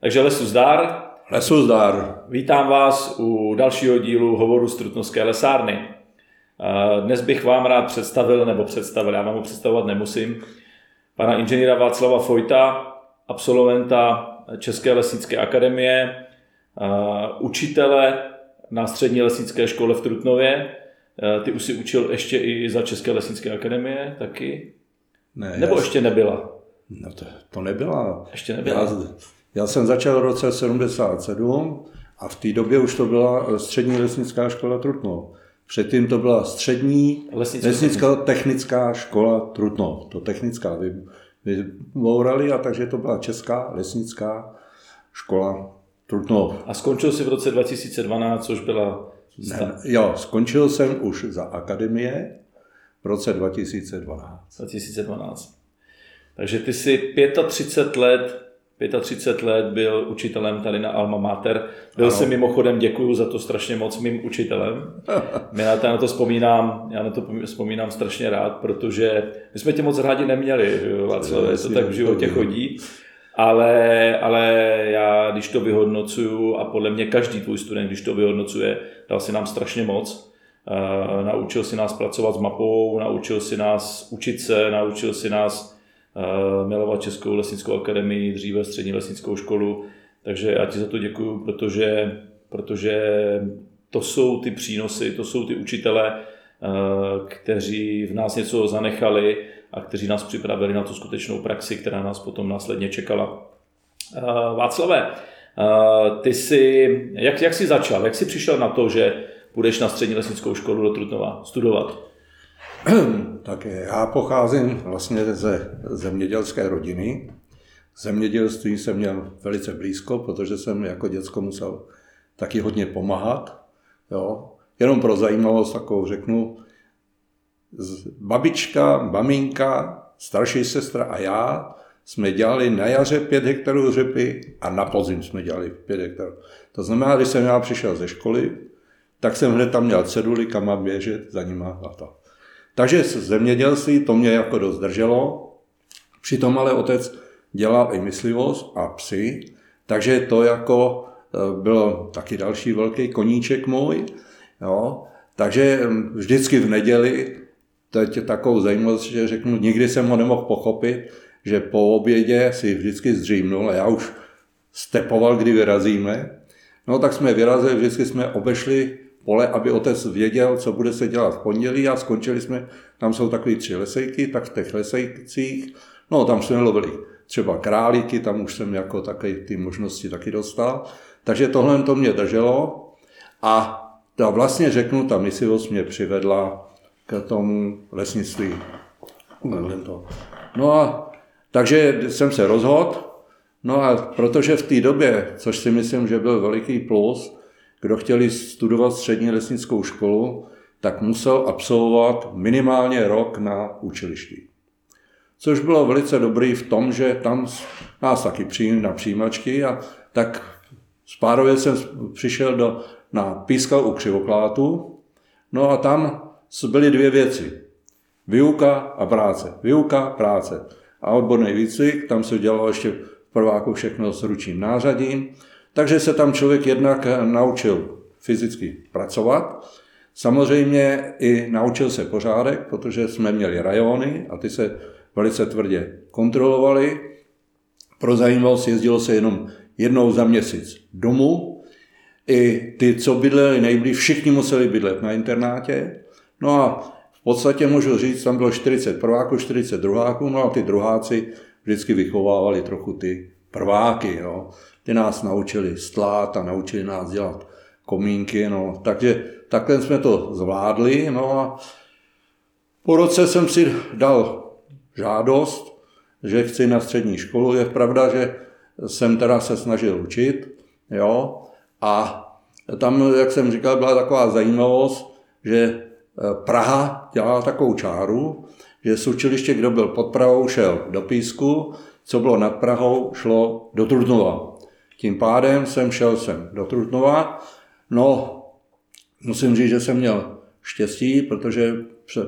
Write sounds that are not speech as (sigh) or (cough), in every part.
Takže lesu zdar. Lesu zdar. Vítám vás u dalšího dílu hovoru z Trutnovské lesárny. Dnes bych vám rád představil, nebo představil, já vám ho představovat nemusím, pana inženýra Václava Fojta, absolventa České lesnické akademie, učitele na střední lesnické škole v Trutnově. Ty už si učil ještě i za České lesnické akademie taky? Ne, Nebo ještě nebyla? No to, to nebyla. Ještě nebyla. Já, já jsem začal v roce 77 a v té době už to byla střední lesnická škola Trutnov. Předtím to byla střední Lesnická- lesnická technická škola Trutnov. To technická vy, vybourali a takže to byla česká lesnická škola Trutnov. A skončil si v roce 2012, což byla Ne, jo, skončil jsem už za akademie v roce 2012. 2012. Takže ty jsi 35 let 35 let byl učitelem tady na Alma Mater. Byl jsem mimochodem, děkuju za to strašně moc mým učitelem. (laughs) My na to, vzpomínám, já na to vzpomínám strašně rád, protože my jsme tě moc rádi neměli, Václav, to tak v životě chodí. Ale, ale já, když to vyhodnocuju, a podle mě každý tvůj student, když to vyhodnocuje, dal si nám strašně moc. Uh, naučil si nás pracovat s mapou, naučil si nás učit se, naučil si nás uh, milovat Českou lesnickou akademii, dříve střední lesnickou školu. Takže já ti za to děkuju, protože, protože to jsou ty přínosy, to jsou ty učitele, uh, kteří v nás něco zanechali a kteří nás připravili na tu skutečnou praxi, která nás potom následně čekala. Václave, uh, ty jsi, jak, jak jsi začal, jak jsi přišel na to, že půjdeš na střední lesnickou školu do Trutnova studovat? (clears throat) Tak já pocházím vlastně ze zemědělské rodiny. Zemědělství jsem měl velice blízko, protože jsem jako děcko musel taky hodně pomáhat. Jo. Jenom pro zajímavost takovou řeknu, babička, maminka, starší sestra a já jsme dělali na jaře 5 hektarů řepy a na podzim jsme dělali 5 hektarů. To znamená, když jsem já přišel ze školy, tak jsem hned tam měl ceduly, kam mám běžet za nima a to. Takže zemědělství to mě jako dost drželo. Přitom ale otec dělal i myslivost a psy, takže to jako e, bylo taky další velký koníček můj. Jo. Takže mm, vždycky v neděli, teď takovou zajímavost, že řeknu, nikdy jsem ho nemohl pochopit, že po obědě si vždycky zdřímnul a já už stepoval, kdy vyrazíme. No tak jsme vyrazili, vždycky jsme obešli pole, aby otec věděl, co bude se dělat v pondělí a skončili jsme, tam jsou takové tři lesejky, tak v těch lesejcích, no tam jsme lovili třeba králíky, tam už jsem jako taky ty možnosti taky dostal. Takže tohle to mě drželo a ta vlastně řeknu, ta misivost mě přivedla k tomu lesnictví. No a takže jsem se rozhodl, no a protože v té době, což si myslím, že byl veliký plus, kdo chtěli studovat střední lesnickou školu, tak musel absolvovat minimálně rok na učilišti. Což bylo velice dobrý v tom, že tam nás taky přijím na přijímačky a tak spárově jsem přišel do, na pískal u křivoklátu, no a tam byly dvě věci. Výuka a práce. Výuka, práce. A odborný výcvik, tam se dělalo ještě v prváku všechno s ručním nářadím, takže se tam člověk jednak naučil fyzicky pracovat, samozřejmě i naučil se pořádek, protože jsme měli rajony a ty se velice tvrdě kontrolovali. Pro zajímavost jezdilo se jenom jednou za měsíc domů. I ty, co bydleli nejblíž, všichni museli bydlet na internátě. No a v podstatě můžu říct, tam bylo 40 prváků, 40 druháků, no a ty druháci vždycky vychovávali trochu ty prváky. Jo. Ty nás naučili stlát a naučili nás dělat komínky, no. takže takhle jsme to zvládli. No a po roce jsem si dal žádost, že chci na střední školu. Je pravda, že jsem teda se snažil učit, jo, a tam, jak jsem říkal, byla taková zajímavost, že Praha dělala takovou čáru, že z učiliště, kdo byl pod Prahou, šel do Písku, co bylo nad Prahou, šlo do Trutnova. Tím pádem jsem šel sem do Trutnova. No, musím říct, že jsem měl štěstí, protože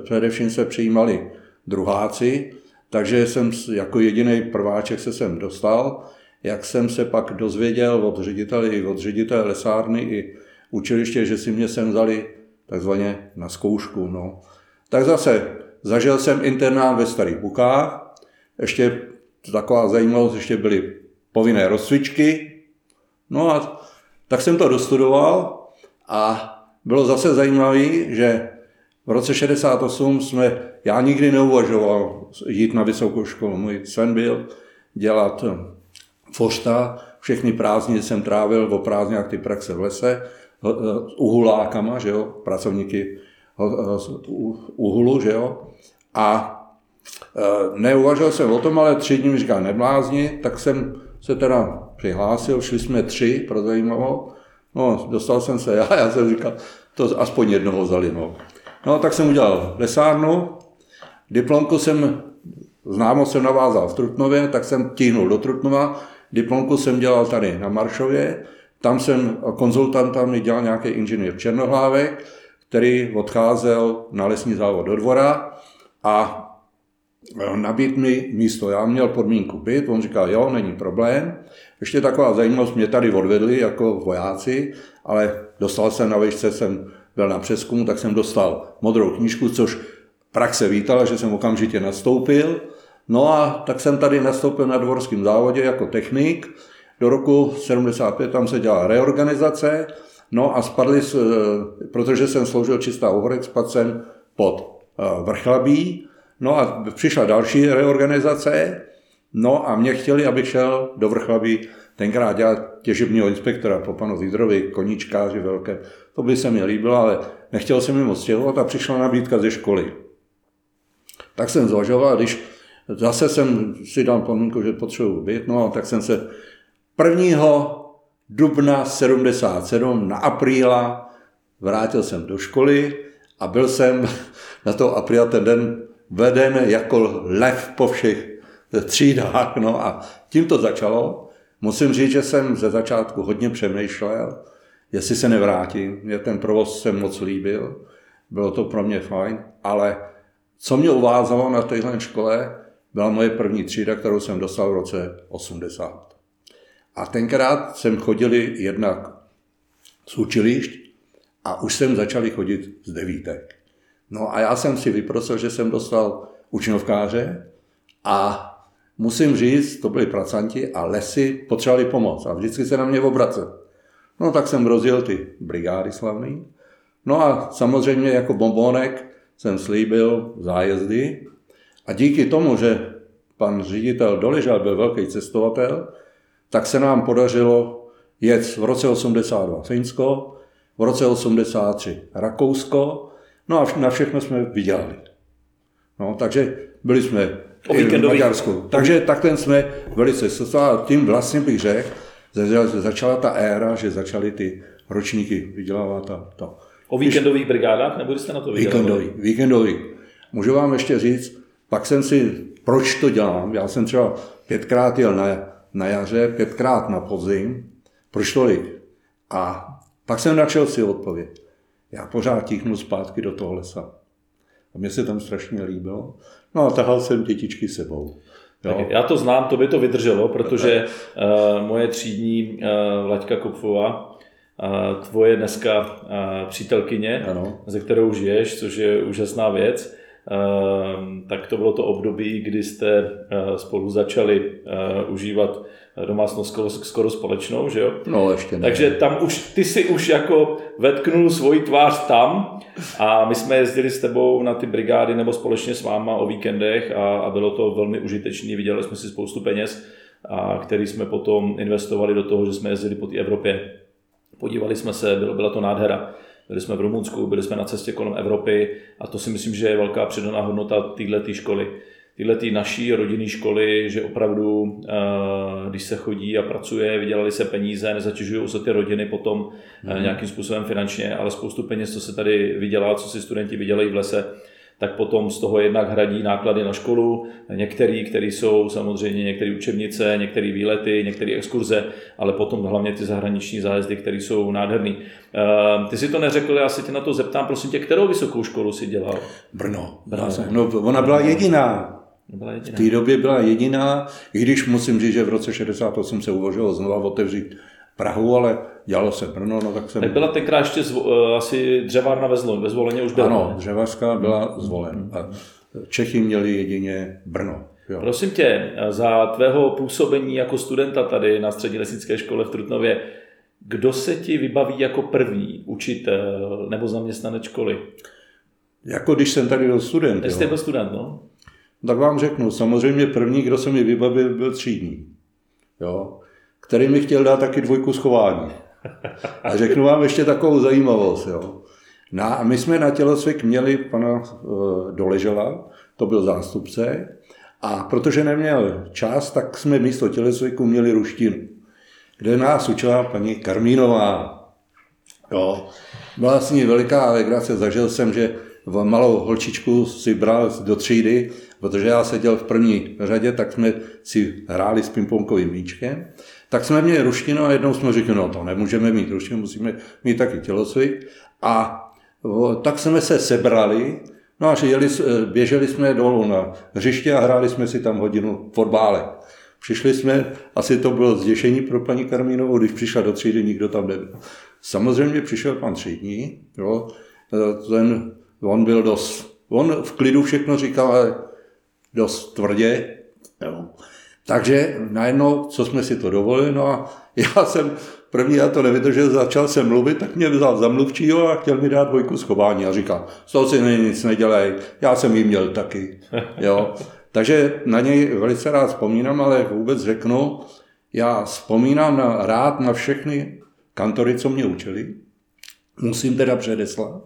především se přijímali druháci, takže jsem jako jediný prváček se sem dostal. jak jsem se pak dozvěděl od ředitele, od ředitele lesárny i učiliště, že si mě sem vzali takzvaně na zkoušku. No. Tak zase zažil jsem internát ve Starých Bukách, ještě taková zajímavost, ještě byly povinné rozcvičky, no a tak jsem to dostudoval a bylo zase zajímavé, že v roce 68 jsme, já nikdy neuvažoval jít na vysokou školu. Můj sen byl dělat fošta, všechny prázdniny jsem trávil o prázdninách ty praxe v lese, s uhulákama, že jo, pracovníky uhulu, že jo, a neuvažoval jsem o tom, ale tři dní mi říká neblázni, tak jsem se teda přihlásil, šli jsme tři, pro zajímavou, no, dostal jsem se já, (laughs) já jsem říkal, to aspoň jednoho vzali, no. No, tak jsem udělal lesárnu, diplomku jsem, známo jsem navázal v Trutnově, tak jsem tíhnul do Trutnova, diplomku jsem dělal tady na Maršově, tam jsem konzultantem dělal nějaký inženýr Černohlávek, který odcházel na lesní závod do dvora a nabít mi místo. Já měl podmínku byt, on říkal, jo, není problém. Ještě taková zajímavost, mě tady odvedli jako vojáci, ale dostal jsem na vejšce, jsem byl na přeskumu, tak jsem dostal modrou knížku, což praxe vítala, že jsem okamžitě nastoupil. No a tak jsem tady nastoupil na dvorském závodě jako technik. Do roku 75 tam se dělala reorganizace, no a spadli, protože jsem sloužil čistá uhorek, spadl jsem pod eh, vrchlabí, no a přišla další reorganizace, no a mě chtěli, abych šel do vrchlabí tenkrát dělat těžebního inspektora po panu Vidrovi, koníčkáři velké. To by se mi líbilo, ale nechtěl jsem mi moc stěhovat a přišla nabídka ze školy. Tak jsem zvažoval, když zase jsem si dal pomínku, že potřebuji být, no tak jsem se 1. dubna 77 na apríla vrátil jsem do školy a byl jsem (laughs) na to apríla ten den veden jako lev po všech třídách. No a tím to začalo. Musím říct, že jsem ze začátku hodně přemýšlel, jestli se nevrátím. Mě ten provoz se moc líbil, bylo to pro mě fajn, ale co mě uvázalo na téhle škole, byla moje první třída, kterou jsem dostal v roce 80. A tenkrát jsem chodili jednak z učilišť a už jsem začali chodit z devítek. No a já jsem si vyprosil, že jsem dostal učňovkáře a musím říct, to byli pracanti a lesy potřebovali pomoc a vždycky se na mě obracet. No tak jsem rozjel ty brigády slavný. No a samozřejmě jako bombonek jsem slíbil zájezdy a díky tomu, že pan ředitel Doležal byl velký cestovatel, tak se nám podařilo jet v roce 82 Finsko, v roce 83 Rakousko, no a na všechno jsme vydělali. No, takže byli jsme o v Maďarsku. Takže takhle jsme velice a tím vlastně bych řekl, začala ta éra, že začaly ty ročníky vydělávat a to. O víkendových brigádách, nebo jste na to vydělali? Víkendový, víkendový. Můžu vám ještě říct, pak jsem si, proč to dělám, já jsem třeba pětkrát jel na, na jaře, pětkrát na podzim, proč tolik? A pak jsem našel si odpověď. Já pořád tíhnu zpátky do toho lesa. A mně se tam strašně líbilo. No a tahal jsem dětičky sebou. Jo. Tak já to znám, to by to vydrželo, protože uh, moje třídní uh, Laďka Kopfová, uh, tvoje dneska uh, přítelkyně, ano. ze kterou žiješ, což je úžasná věc, tak to bylo to období, kdy jste uh, spolu začali uh, užívat domácnost skoro, skoro společnou, že jo? No, ještě ne. Takže tam už, ty si už jako vetknul svoji tvář tam a my jsme jezdili s tebou na ty brigády nebo společně s váma o víkendech a, a bylo to velmi užitečné, viděli jsme si spoustu peněz, a který jsme potom investovali do toho, že jsme jezdili po té Evropě. Podívali jsme se, bylo, byla to nádhera. Byli jsme v Rumunsku, byli jsme na cestě kolem Evropy a to si myslím, že je velká přidaná hodnota této školy tyhle ty naší rodinné školy, že opravdu, eh, když se chodí a pracuje, vydělali se peníze, nezatěžují se ty rodiny potom mm. nějakým způsobem finančně, ale spoustu peněz, co se tady vydělá, co si studenti vydělají v lese, tak potom z toho jednak hradí náklady na školu, některý, který jsou samozřejmě některé učebnice, některé výlety, některé exkurze, ale potom hlavně ty zahraniční zájezdy, které jsou nádherný. Eh, ty si to neřekl, já se tě na to zeptám, prosím tě, kterou vysokou školu si dělal? Brno. Brno. No, ona byla jediná Byla v té době byla jediná, i když musím říct, že v roce 68 se uvažovalo znova otevřít Prahu, ale dělalo se Brno, no tak jsem... Tak byla tenkrát ještě zvo, asi dřevárna ve, Zlo, ve Zvoleně už byla. Ano, dřevařská byla zvolen. A Čechy měli jedině Brno. Jo. Prosím tě, za tvého působení jako studenta tady na střední lesnické škole v Trutnově, kdo se ti vybaví jako první učitel nebo zaměstnanec školy? Jako když jsem tady byl student. Jste byl student, no? Tak vám řeknu, samozřejmě první, kdo se mi vybavil, byl třídní. Jo? Který mi chtěl dát taky dvojku schování. A řeknu vám ještě takovou zajímavost. Jo? Na, my jsme na tělocvik měli pana uh, Doležela, to byl zástupce, a protože neměl čas, tak jsme místo tělocviku měli ruštinu, kde nás učila paní Karmínová. Jo. Byla s ní veliká legrace, zažil jsem, že v malou holčičku si bral do třídy, protože já seděl v první řadě, tak jsme si hráli s pingpongovým míčkem. Tak jsme měli ruštinu a jednou jsme řekli, no to nemůžeme mít ruštinu, musíme mít taky tělocvik. A tak jsme se sebrali, no a jeli, běželi jsme dolů na hřiště a hráli jsme si tam hodinu fotbálek. Přišli jsme, asi to bylo zděšení pro paní Karmínovou, když přišla do třídy, nikdo tam nebyl. Samozřejmě přišel pan třídní, jo, ten, on byl dost, on v klidu všechno říkal, ale dost tvrdě, jo. Takže najednou, co jsme si to dovolili, no a já jsem první, já to nevydržel, začal jsem mluvit, tak mě vzal za mluvčího a chtěl mi dát dvojku schování a říkal, z toho si nic nedělej, já jsem jí měl taky. Jo. (laughs) Takže na něj velice rád vzpomínám, ale vůbec řeknu, já vzpomínám na, rád na všechny kantory, co mě učili. Musím teda předeslat,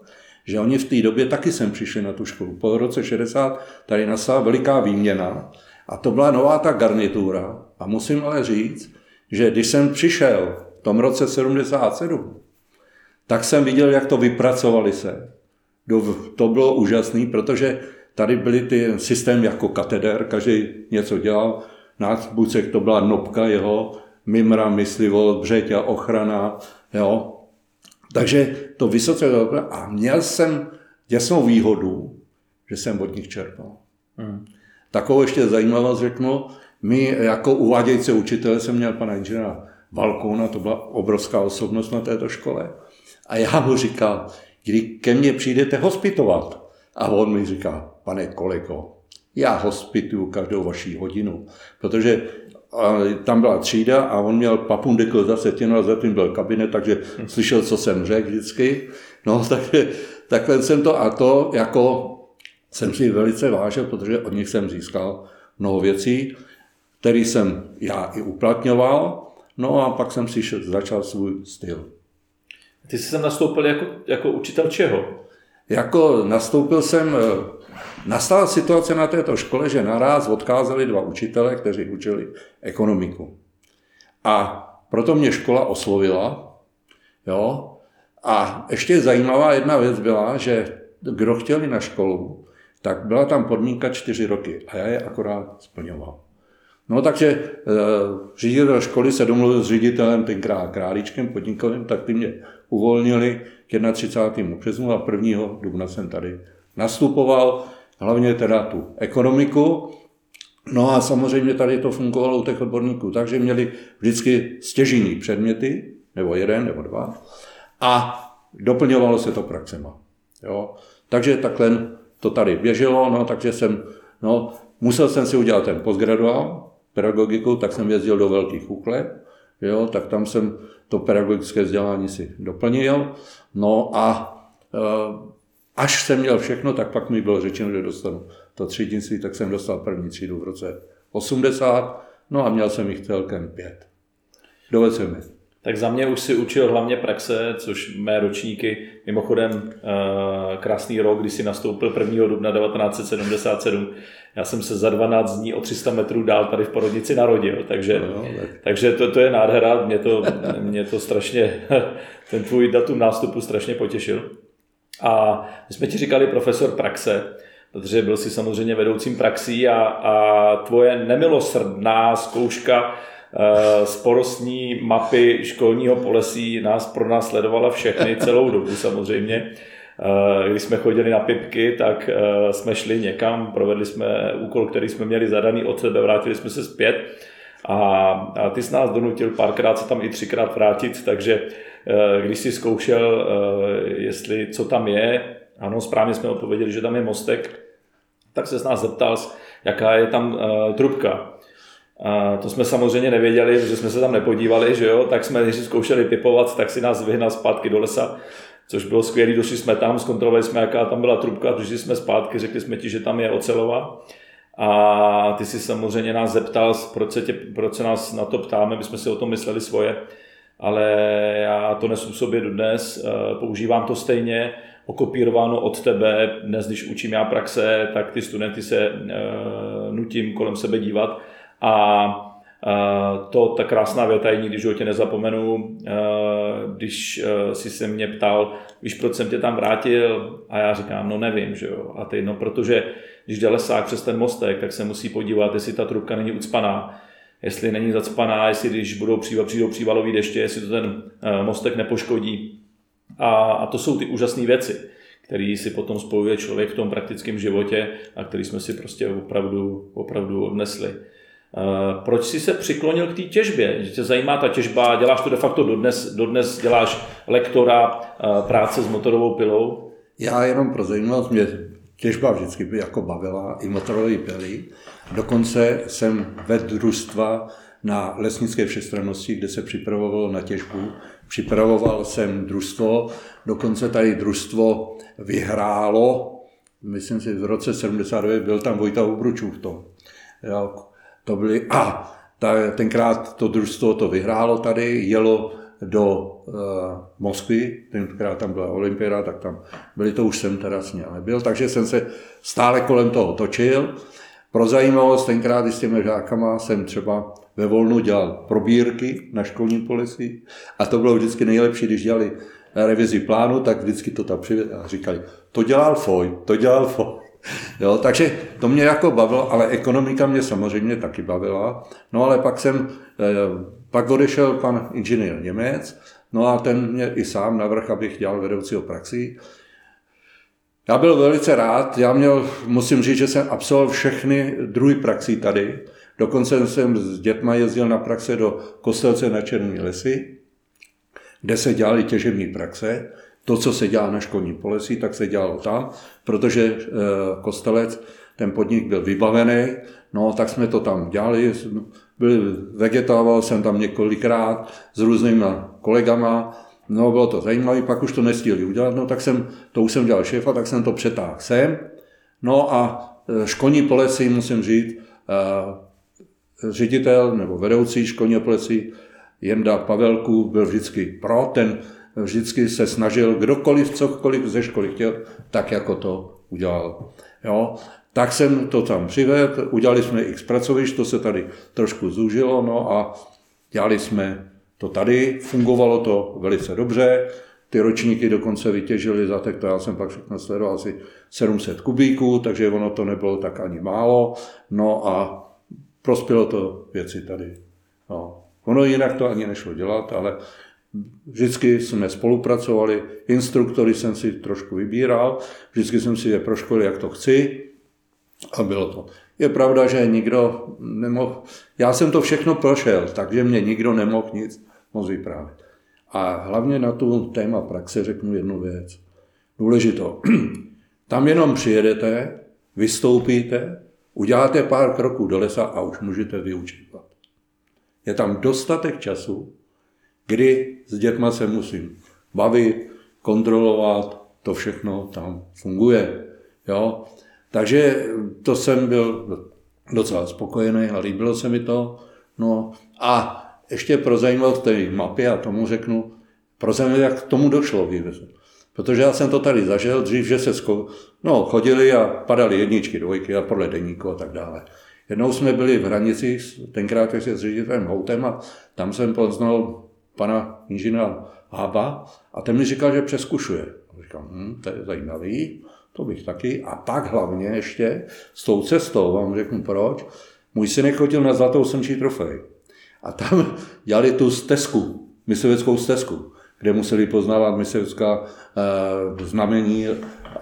že oni v té době taky sem přišli na tu školu. Po roce 60 tady nastala veliká výměna a to byla nová ta garnitura. A musím ale říct, že když jsem přišel v tom roce 77, tak jsem viděl, jak to vypracovali se. To bylo úžasné, protože tady byly ty systém jako kateder, každý něco dělal. Na Bucek to byla nopka jeho, Mimra, myslivo, břeťa, ochrana, jo. Takže to vysoce a měl jsem děsnou výhodu, že jsem od nich čerpal. Hmm. Takovou ještě zajímavost řeknu, my jako uvádějící učitele jsem měl pana inženýra Valkouna, to byla obrovská osobnost na této škole. A já mu říkal, kdy ke mně přijdete hospitovat. A on mi říká, pane kolego, já hospituju každou vaší hodinu, protože tam byla třída a on měl papundekl za setinu a zatím byl kabinet, takže slyšel, co jsem řekl vždycky. No, (laughs) takže takhle jsem to a to jako jsem si velice vážil, protože od nich jsem získal mnoho věcí, které jsem já i uplatňoval, no a pak jsem si začal svůj styl. Ty jsi sem nastoupil jako, jako učitel čeho? Jako nastoupil jsem, eh, nastala situace na této škole, že naraz odkázali dva učitele, kteří učili ekonomiku. A proto mě škola oslovila, jo, a ještě zajímavá jedna věc byla, že kdo chtěli na školu, tak byla tam podmínka čtyři roky a já je akorát splňoval. No takže e, ředitel školy se domluvil s ředitelem tenkrát Králíčkem podnikovým, tak ty mě uvolnili k 31. březnu a 1. dubna jsem tady nastupoval, hlavně teda tu ekonomiku. No a samozřejmě tady to fungovalo u těch odborníků, takže měli vždycky stěžení předměty, nebo jeden, nebo dva, a doplňovalo se to praxema. Jo? Takže takhle to tady běželo, no, takže jsem, no, musel jsem si udělat ten postgraduál pedagogiku, tak jsem jezdil do Velkých Uchle, jo, tak tam jsem to pedagogické vzdělání si doplnil, no a e, až jsem měl všechno, tak pak mi bylo řečeno, že dostanu to třídnictví, tak jsem dostal první třídu v roce 80, no a měl jsem jich celkem pět. Dovedl jsem je. Tak za mě už si učil hlavně praxe, což mé ročníky, mimochodem eh, krásný rok, kdy si nastoupil 1. dubna 1977. Já jsem se za 12 dní o 300 metrů dál tady v porodnici narodil, takže, no, tak. takže to, to je nádhera, mě to, mě to strašně, (laughs) ten tvůj datum nástupu strašně potěšil. A my jsme ti říkali profesor praxe, protože byl si samozřejmě vedoucím praxí a, a tvoje nemilosrdná zkouška sporostní mapy školního polesí nás pro nás sledovala všechny (laughs) celou dobu samozřejmě. Eh, když jsme chodili na pipky, tak eh, jsme šli někam, provedli jsme úkol, který jsme měli zadaný od sebe, vrátili jsme se zpět a, a ty jsi nás donutil párkrát se tam i třikrát vrátit, takže eh, když si zkoušel, jestli co tam je, ano, správně jsme odpověděli, že tam je mostek, tak se z nás zeptal, jaká je tam trubka. A to jsme samozřejmě nevěděli, protože jsme se tam nepodívali, že jo, tak jsme, když zkoušeli typovat, tak si nás vyhnal zpátky do lesa což bylo skvělé. Došli jsme tam, zkontrolovali jsme, jaká tam byla trubka, došli jsme zpátky, řekli jsme ti, že tam je ocelová. A ty si samozřejmě nás zeptal, proč se, tě, proč se nás na to ptáme, my jsme si o tom mysleli svoje, ale já to nesu sobě dodnes, eh, používám to stejně, okopírováno od tebe. Dnes, když učím já praxe, tak ty studenty se uh, nutím kolem sebe dívat a to, ta krásná věta je nikdy životě nezapomenu, když si se mě ptal, víš, proč jsem tě tam vrátil? A já říkám, no nevím, že jo. A ty, no protože když jde lesák přes ten mostek, tak se musí podívat, jestli ta trubka není ucpaná, jestli není zacpaná, jestli když budou příval, přijdou přívalový deště, jestli to ten mostek nepoškodí. A, a to jsou ty úžasné věci, které si potom spojuje člověk v tom praktickém životě a který jsme si prostě opravdu, opravdu odnesli. Eh, proč jsi se přiklonil k té těžbě? Že tě zajímá ta těžba, děláš to de facto dodnes, dodnes děláš lektora eh, práce s motorovou pilou? Já jenom pro zajímavost, mě těžba vždycky by jako bavila, i motorové pily. Dokonce jsem vedl družstva na lesnické všestrannosti, kde se připravovalo na těžbu. Připravoval jsem družstvo, dokonce tady družstvo vyhrálo, myslím si v roce 79 byl tam Vojta Obručů v tom. To byly, a (clears throat) ta, tenkrát to družstvo to vyhrálo tady, jelo do uh, Moskvy, tenkrát tam byla olympiáda, tak tam byli to už jsem teda s nebyl, takže jsem se stále kolem toho točil. Pro zajímavost, tenkrát i s těmi žákama jsem třeba ve volnu dělal probírky na školní policii a to bylo vždycky nejlepší, když dělali revizi plánu, tak vždycky to tam přivěděli a říkali, to dělal Foj, to dělal Foj. Jo, takže to mě jako bavilo, ale ekonomika mě samozřejmě taky bavila. No ale pak jsem, eh, pak odešel pan inženýr Němec, no a ten mě i sám navrh, abych dělal vedoucího praxi. Já byl velice rád, já měl, musím říct, že jsem absolvoval všechny druhy praxí tady. Dokonce jsem s dětma jezdil na praxe do Kostelce na Černý lesy, kde se dělali těžební praxe. To, co se dělá na školní polesí, tak se dělalo tam, protože eh, Kostelec, ten podnik byl vybavený, no tak jsme to tam dělali, byl, vegetával jsem tam několikrát s různými kolegama, no bylo to zajímavé, pak už to nestihli udělat, no tak jsem, to už jsem dělal šéfa, tak jsem to přetáhl sem, no a eh, školní polesí, musím říct, eh, ředitel nebo vedoucí školního polesí Jenda Pavelku byl vždycky pro, ten vždycky se snažil kdokoliv, cokoliv ze školy chtěl, tak jako to udělal. Jo? Tak jsem to tam přivedl, udělali jsme x pracovišť, to se tady trošku zúžilo, no a dělali jsme to tady, fungovalo to velice dobře, ty ročníky dokonce vytěžili za to já jsem pak všechno sledoval asi 700 kubíků, takže ono to nebylo tak ani málo, no a prospělo to věci tady. No. Ono jinak to ani nešlo dělat, ale Vždycky jsme spolupracovali, instruktory jsem si trošku vybíral, vždycky jsem si je proškolil, jak to chci a bylo to. Je pravda, že nikdo nemohl, já jsem to všechno prošel, takže mě nikdo nemohl nic moc vyprávět. A hlavně na tu téma praxe řeknu jednu věc. Důležitou. (clears throat) Tam jenom přijedete, vystoupíte, uděláte pár kroků do lesa a už můžete vyučívat. Je tam dostatek času, kdy s dětma se musím bavit, kontrolovat, to všechno tam funguje. Jo? Takže to jsem byl docela spokojený a líbilo se mi to. No a ještě pro zajímavost té mapy, a tomu řeknu, pro zajímavost, jak k tomu došlo. Protože já jsem to tady zažil dřív, že se sko- no, chodili a padaly jedničky, dvojky a podle deníku a tak dále. Jednou jsme byli v hranicích, tenkrát se s ředitelem Houtem a tam jsem poznal pana inženýra Haba a ten mi říkal, že přeskušuje. Říkám, hm, to je zajímavý, to bych taky. A pak hlavně ještě s tou cestou, vám řeknu proč, můj syn chodil na Zlatou slnčí trofej. A tam (laughs) dělali tu stezku, mysliveckou stezku, kde museli poznávat misevská e, znamení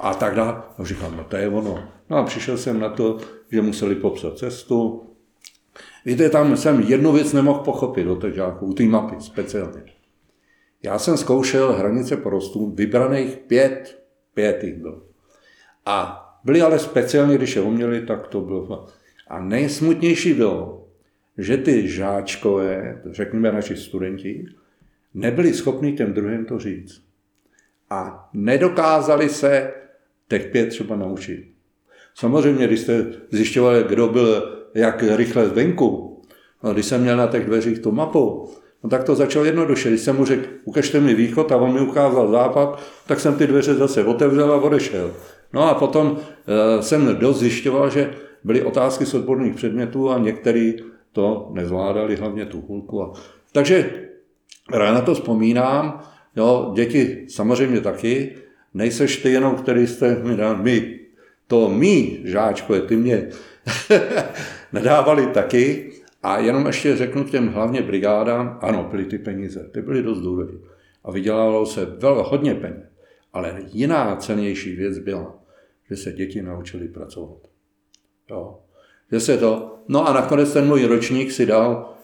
a tak dále. A říkám, no to je ono. No a přišel jsem na to, že museli popsat cestu. Víte, tam jsem jednu věc nemohl pochopit do těch žáků, u té mapy speciálně. Já jsem zkoušel hranice porostů, vybraných pět, pět jich bylo. A byli ale speciálně, když je uměli, tak to bylo. A nejsmutnější bylo, že ty žáčkové, řekněme naši studenti, nebyli schopni těm druhým to říct. A nedokázali se těch pět třeba naučit. Samozřejmě, když jste zjišťovali, kdo byl jak rychle zvenku, no, když jsem měl na těch dveřích tu mapu, no tak to začalo jednoduše. Když jsem mu řekl, ukažte mi východ a on mi ukázal západ, tak jsem ty dveře zase otevřel a odešel. No a potom e, jsem dost zjišťoval, že byly otázky z odborných předmětů a některý to nezvládali, hlavně tu hůlku. A... Takže rád na to vzpomínám, jo, děti samozřejmě taky, nejseš ty jenom, který jste my, to my, žáčko, ty mě (laughs) nedávali taky. A jenom ještě řeknu těm hlavně brigádám, ano, byly ty peníze, ty byly dost důležité. A vydělalo se velmi hodně peněz. Ale jiná cenější věc byla, že se děti naučili pracovat. Jo. Že se to, no a nakonec ten můj ročník si dal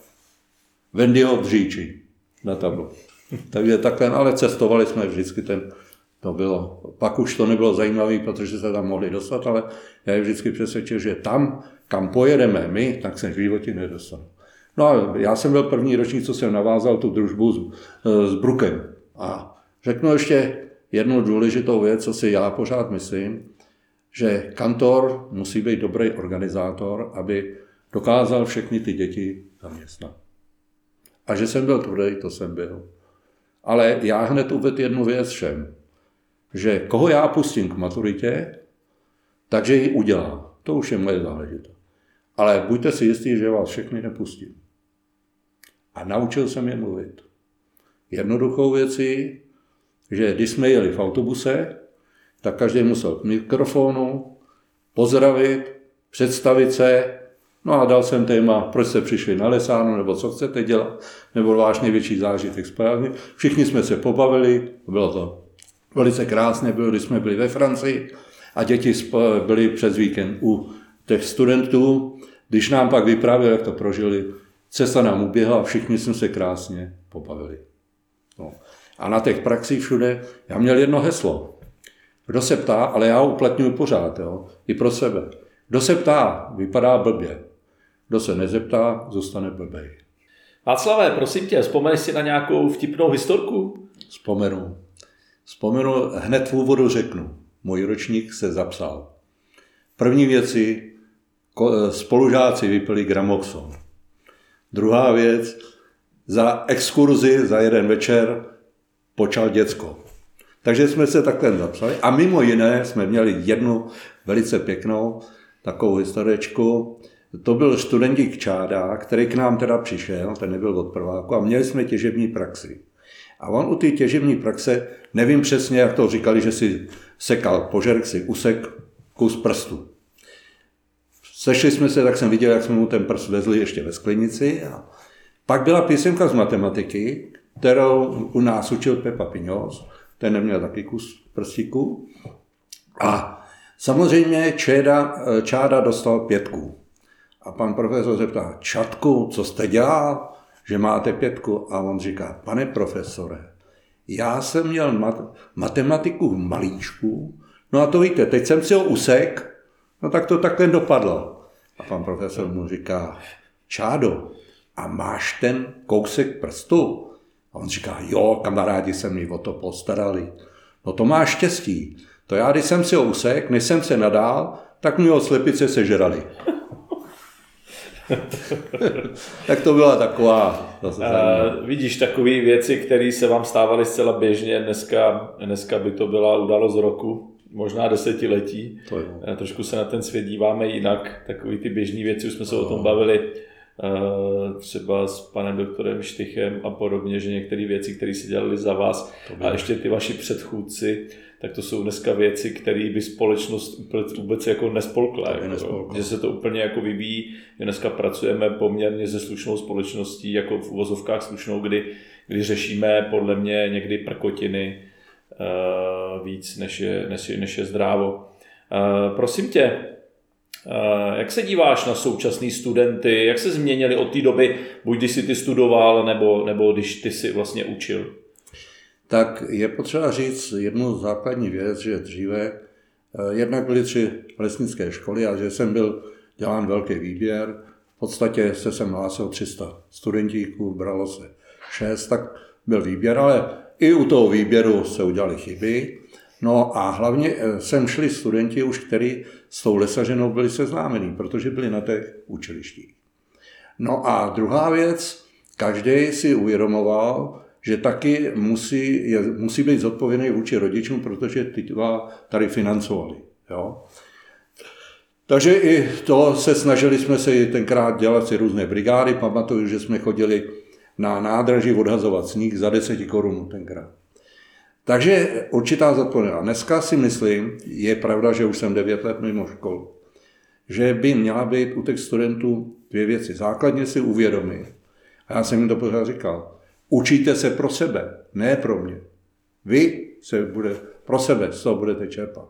Vendyho dříči na tablu. (laughs) Takže takhle, ale cestovali jsme vždycky ten, to bylo. Pak už to nebylo zajímavé, protože se tam mohli dostat, ale já je vždycky přesvědčil, že tam, kam pojedeme my, tak se v životě nedostanu. No a já jsem byl první ročník, co jsem navázal tu družbu s, s Brukem. A řeknu ještě jednu důležitou věc, co si já pořád myslím, že kantor musí být dobrý organizátor, aby dokázal všechny ty děti zaměstnat. A že jsem byl tvrdý, to jsem byl. Ale já hned uvedl jednu věc všem, že koho já pustím k maturitě, takže ji udělá. To už je moje záležitost. Ale buďte si jistí, že vás všechny nepustím. A naučil jsem je mluvit. Jednoduchou věcí, že když jsme jeli v autobuse, tak každý musel k mikrofonu, pozdravit, představit se, no a dal jsem téma, proč jste přišli na lesánu, nebo co chcete dělat, nebo váš největší zážitek správně. Všichni jsme se pobavili, bylo to velice krásné, bylo, když jsme byli ve Francii a děti byly přes víkend u těch studentů, když nám pak vyprávěli, jak to prožili, cesta nám uběhla a všichni jsme se krásně pobavili. No. A na těch praxích všude, já měl jedno heslo. Kdo se ptá, ale já ho uplatňuji pořád, jo, i pro sebe. Kdo se ptá, vypadá blbě. Kdo se nezeptá, zůstane blbej. Václavé, prosím tě, vzpomeneš si na nějakou vtipnou historku? Vzpomenu. Vzpomenu, hned v úvodu řeknu. Můj ročník se zapsal. První věci, spolužáci vypili gramoxon. Druhá věc, za exkurzi, za jeden večer počal děcko. Takže jsme se takhle zapsali. A mimo jiné jsme měli jednu velice pěknou takovou historičku. To byl studentík Čáda, který k nám teda přišel, ten nebyl od prváku, a měli jsme těžební praxi. A on u té těžební praxe, nevím přesně, jak to říkali, že si sekal požerk, si usek kus prstu. Sešli jsme se, tak jsem viděl, jak jsme mu ten prst vezli ještě ve sklenici. A pak byla písemka z matematiky, kterou u nás učil Pepa Piňos ten neměl taky kus prstíku. A samozřejmě Čeda, Čáda dostal pětku. A pan profesor zeptá, Čatku, co jste dělal, že máte pětku? A on říká, pane profesore, já jsem měl mat- matematiku v malíčku, no a to víte, teď jsem si ho usek, no tak to takhle dopadlo. A pan profesor mu říká, Čádo, a máš ten kousek prstu? A on říká, jo, kamarádi se mi o to postarali. No to má štěstí. To já, když jsem si ho usek, než jsem se nadál, tak mi ho slepice sežrali. (laughs) tak to byla taková... Zase uh, vidíš takové věci, které se vám stávaly zcela běžně. Dneska, dneska by to byla událost roku, možná desetiletí. To je. Trošku se na ten svět díváme jinak. Takové ty běžné věci, už jsme se o tom bavili Eh, třeba s panem doktorem Štychem a podobně, že některé věci, které si dělali za vás a ještě ty vaši předchůdci, tak to jsou dneska věci, které by společnost vůbec jako nespolkla. Jako, že se to úplně jako vyvíjí. Dneska pracujeme poměrně se slušnou společností, jako v uvozovkách slušnou, kdy kdy řešíme podle mě někdy prkotiny víc, než je, než je, než je zdrávo. Prosím tě, jak se díváš na současné studenty? Jak se změnili od té doby, buď když jsi ty studoval, nebo, nebo když ty si vlastně učil? Tak je potřeba říct jednu základní věc, že dříve Eh, jednak byly tři lesnické školy a že jsem byl dělán velký výběr. V podstatě se sem hlásil 300 studentíků, bralo se 6, tak byl výběr, ale i u toho výběru se udělaly chyby. No a hlavně eh, sem šli studenti už, kteří s tou lesařenou byli seznámení, protože byli na těch učilištích. No a druhá věc, každý si uvědomoval, že taky musí, je, musí být zodpovědný vůči rodičům, protože ty dva tady financovali. Jo? Takže i to se snažili jsme se tenkrát dělat si různé brigády. Pamatuju, že jsme chodili na nádraží odhazovat sníh za 10 korun tenkrát. Takže určitá zodpovědnost. Dneska si myslím, je pravda, že už jsem 9 let mimo školu, že by měla být u těch studentů dvě věci. Základně si uvědomit, a já jsem jim to pořád říkal, Učíte se pro sebe, ne pro mě. Vy se bude pro sebe, z toho budete čerpat.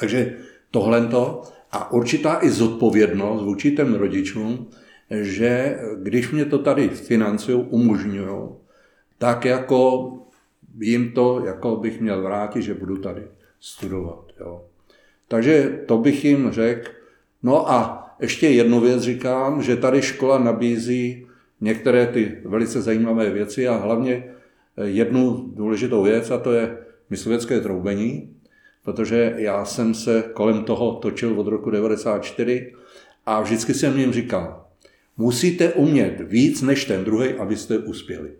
Takže tohle to a určitá i zodpovědnost vůči těm rodičům, že když mě to tady financují, umožňují, tak jako jim to jako bych měl vrátit, že budu tady studovat. Jo. Takže to bych jim řekl. No a ještě jednu věc říkám, že tady škola nabízí některé ty velice zajímavé věci a hlavně eh, jednu důležitou věc a to je myslivecké troubení, protože já jsem se kolem toho točil od roku 1994 a vždycky jsem jim říkal, musíte umět víc než ten druhý, abyste uspěli.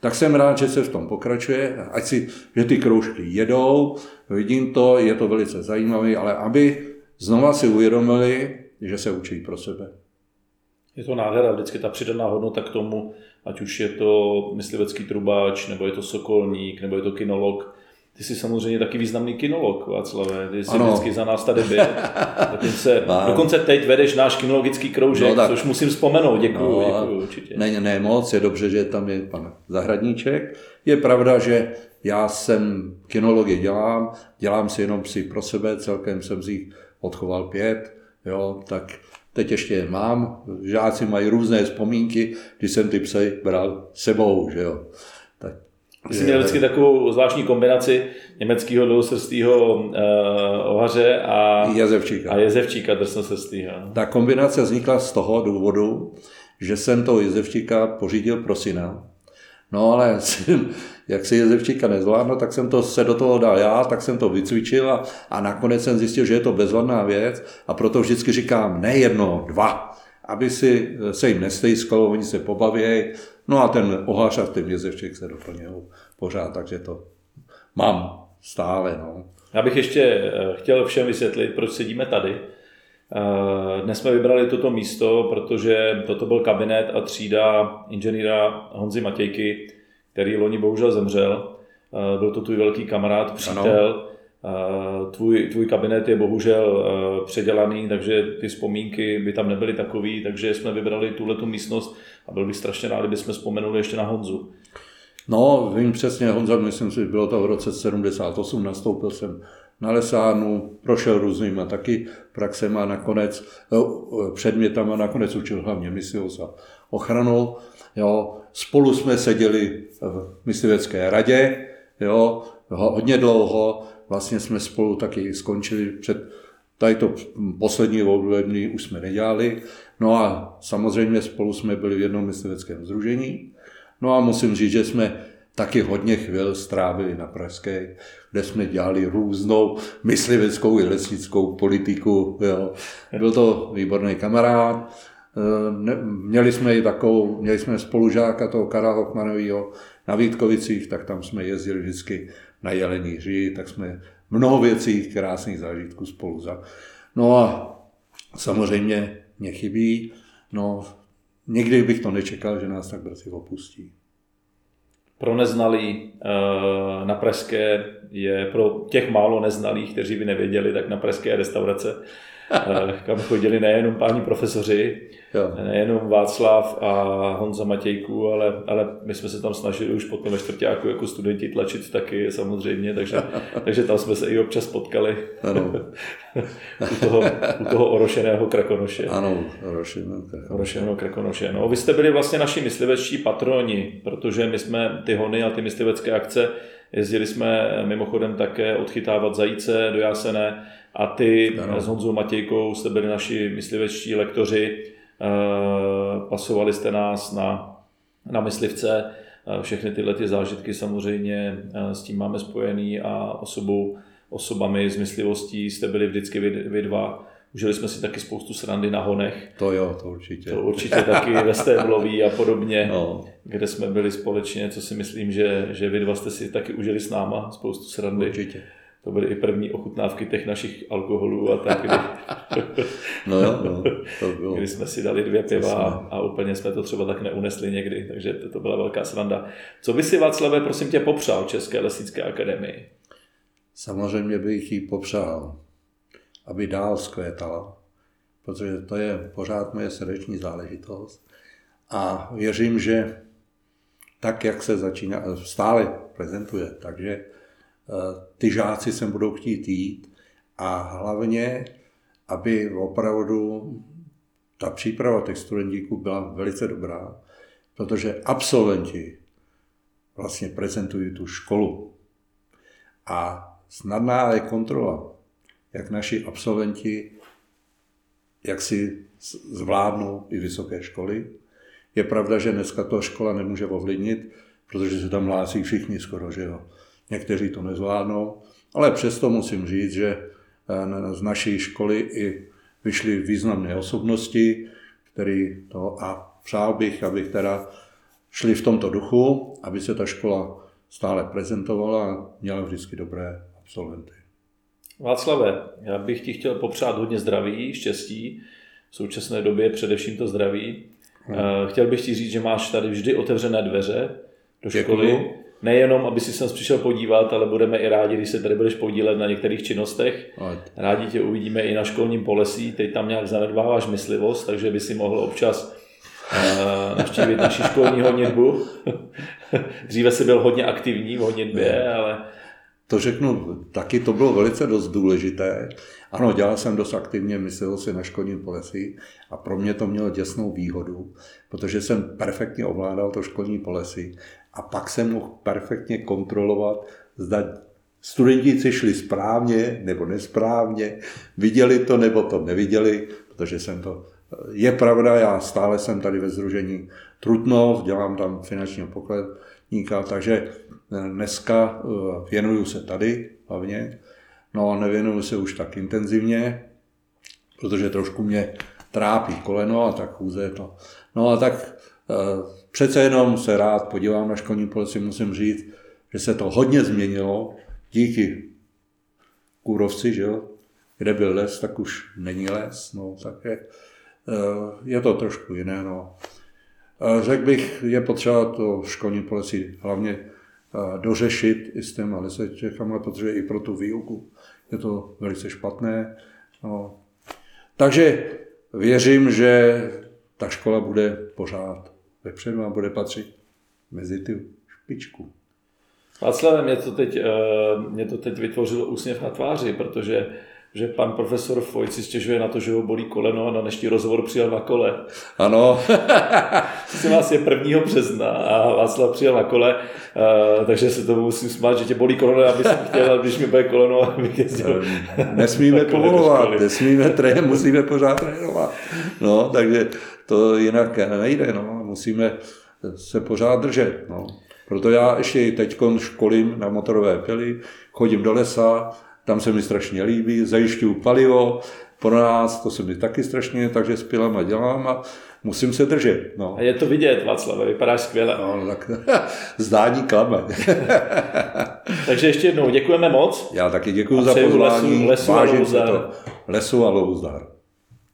Tak jsem rád, že se v tom pokračuje, ať si, že ty kroužky jedou, vidím to, je to velice zajímavé, ale aby znova si uvědomili, že se učí pro sebe. Je to nádhera, vždycky ta přidaná hodnota k tomu, ať už je to myslivecký trubač, nebo je to sokolník, nebo je to kinolog. Ty jsi samozřejmě taky významný kinolog, Václavé. Ty jsi ano. vždycky za nás tady byl. Dokonce, (laughs) dokonce teď vedeš náš kinologický kroužek, no, tak, což musím vzpomenout. Děkuji, no, děkuji určitě. Ne, ne moc, je dobře, že tam je pan Zahradníček. Je pravda, že já jsem kinologii dělám, dělám si jenom psy pro sebe, celkem jsem si jich odchoval pět, jo, tak Teď ještě je mám, žáci mají různé vzpomínky, když jsem ty psy bral sebou, že jo. Tak, jsi měl vždycky takovou zvláštní kombinaci německého dvousrstého uh, ohaře a jezevčíka. A jezevčíka drsnosrstého. Ta kombinace vznikla z toho důvodu, že jsem toho jezevčíka pořídil pro syna. No ale (laughs) jak si jezevčíka nezvládnu, tak jsem to se do toho dal já, tak jsem to vycvičil a, a nakonec jsem zjistil, že je to bezvadná věc a proto vždycky říkám ne jedno, dva, aby si se jim nestejskalo, oni se pobaví, no a ten ohář a ten jezevčík se doplňují pořád, takže to mám stále. No. Já bych ještě eh, chtěl všem vysvětlit, proč sedíme tady. Eh, dnes jsme vybrali toto místo, protože toto byl kabinet a třída inženýra Honzy Matějky, který loni bohužel zemřel. Eh, byl to tvůj velký kamarád, přítel. Ano. Eh, tvůj, tvůj kabinet je bohužel eh, předělaný, takže ty vzpomínky by tam nebyly takový, takže jsme vybrali tuhle tu místnost a byl bych strašně rád, kdybychom vzpomenuli ještě na Honzu. No, vím přesně, Honza, myslím si, bylo to v roce 78, nastoupil jsem na lesárnu, prošel různýma taky praxema, nakonec předmětama, nakonec učil hlavně myslivost a ochranu. Jo, spolu jsme seděli v myslivecké radě, jo, hodně dlouho, vlastně jsme spolu taky skončili před tady to poslední období už jsme nedělali. No a samozřejmě spolu jsme byli v jednom mysliveckém združení. No a musím říct, že jsme taky hodně chvil strávili na Pražské, kde jsme dělali různou mysliveckou i lesnickou politiku. Jo. Byl to výborný kamarád. Eh, měli jsme i takovou, měli jsme spolužáka toho Karla Hochmanovýho na Vítkovicích, tak tam jsme jezdili vždycky na Jelení hři, tak jsme mnoho věcí, krásných zážitků spolu za. No a samozřejmě mě chybí, no nikdy bych to nečekal, že nás tak brzy opustí. Pro neznalý eh, na Pražské je pro těch málo neznalých, kteří by nevěděli, tak na Pražské restaurace kam chodili nejenom páni profesoři, jo. nejenom Václav a Honza Matějku, ale, ale my jsme se tam snažili už potom ve čtvrtáku jako studenti tlačit taky samozřejmě, takže, (laughs) takže tam jsme se i občas potkali ano. (laughs) u, toho, u toho orošeného krakonoše. Ano, orošeného krakonoše. orošeného krakonoše. No, vy jste byli vlastně naši myslivečtí patroni, protože my jsme ty hony a ty myslivecké akce Jezdili jsme mimochodem také odchytávat zajíce do Jásené a ty ano. s Honzou Matějkou jste byli naši myslivečtí lektoři, eh, pasovali jste nás na, na myslivce, eh, všechny tyhle ty zážitky samozřejmě eh, s tím máme spojený a osobou, osobami z myslivostí jste byli vždycky vy, vy dva. Užili jsme si taky spoustu srandy na honech. To jo, to určitě. To určitě taky ve Stébloví a podobně, no. kde jsme byli společně, co si myslím, že, že vy dva jste si taky užili s náma spoustu srandy. Určitě. To byly i první ochutnávky těch našich alkoholů a tak, kdy, (laughs) no jo, no, to bylo. kdy jsme si dali dvě piva a, a úplně jsme to třeba tak neunesli někdy, takže to, to byla velká sranda. Co by si Václave, prosím tě, popřál České lesnické akademii? Samozřejmě bych jí popřál aby dál zkvétala, protože to je pořád moje srdeční záležitost. A věřím, že tak, jak se začíná, stále prezentuje, takže eh, ty žáci sem budou chtít jít a hlavně, aby opravdu ta příprava těch studentíků byla velice dobrá, protože absolventi vlastně prezentují tu školu. A snadná je kontrola jak naši absolventi jak si zvládnou i vysoké školy. Je pravda, že dneska to škola nemůže ovlivnit, protože se tam hlásí všichni skoro, že jo. Někteří to nezvládnou, ale přesto musím říct, že eh, z naší školy i vyšly významné osobnosti, který to a přál bych, abych teda šli v tomto duchu, aby se ta škola stále prezentovala a měla vždycky dobré absolventy. Václave, já bych ti chtěl popřát hodně zdraví, štěstí, v současné době především to zdraví. Hmm. Chtěl bych ti říct, že máš tady vždy otevřené dveře do školy. Děkuju. Nejenom, aby si sem přišel podívat, ale budeme i rádi, když se tady budeš podílet na některých činnostech. Rádi tě uvidíme i na školním polesí. Teď tam nějak zanedbáváš myslivost, takže by si mohl občas uh, navštívit naši školní honitbu. (laughs) Dříve jsi byl hodně aktivní v honitbě, ale to řeknu, taky to bylo velice dost důležité. Ano, dělal jsem dost aktivně, myslel si na školním polesí a pro mě to mělo děsnou výhodu, protože jsem perfektně ovládal to školní polesí a pak jsem mohl perfektně kontrolovat, zda studenti šli správně nebo nesprávně, viděli to nebo to neviděli, protože jsem to je pravda, já stále jsem tady ve Združení Trutnov, dělám tam finančního pokladníka, takže Dneska eh, věnuju se tady hlavně, no a nevěnuju se už tak intenzivně, protože trošku mě trápí koleno a tak chůze to. No a tak eh, přece jenom se rád podívám na školní policii, musím říct, že se to hodně změnilo díky kůrovci, že jo? kde byl les, tak už není les, no, takže eh, je to trošku jiné. No. Řekl bych, je potřeba to školní policii hlavně dořešit i s těma Čechama, protože i pro tu výuku je to velice špatné. No. Takže věřím, že ta škola bude pořád vepředu a bude patřit mezi ty špičku. Václav, mě to, teď, eh, mě to teď vytvořilo úsměv na tváři, protože že pan profesor Fojt si stěžuje na to, že ho bolí koleno a na dnešní rozhovor přijel na kole. Ano. (laughs) Jsi vás je 1. března a Václav přijel na kole, uh, takže se tomu musím smát, že tě bolí koleno, aby jsem chtěl, když mi bude koleno, abych jezdil. (laughs) Nesmíme povolovat, nesmíme trénovat, musíme pořád trénovat. No, takže to jinak nejde, no, musíme se pořád držet. No. Proto já ještě teď školím na motorové pily, chodím do lesa, tam se mi strašně líbí, zajišťuju palivo, pro nás to se mi taky strašně, takže s pilama dělám a musím se držet. No. A je to vidět, Václav, vypadáš skvěle. No, tak (laughs) zdání klame. (laughs) takže ještě jednou děkujeme moc. Já taky děkuji za pozvání. Lesu, lesu, a lesu a.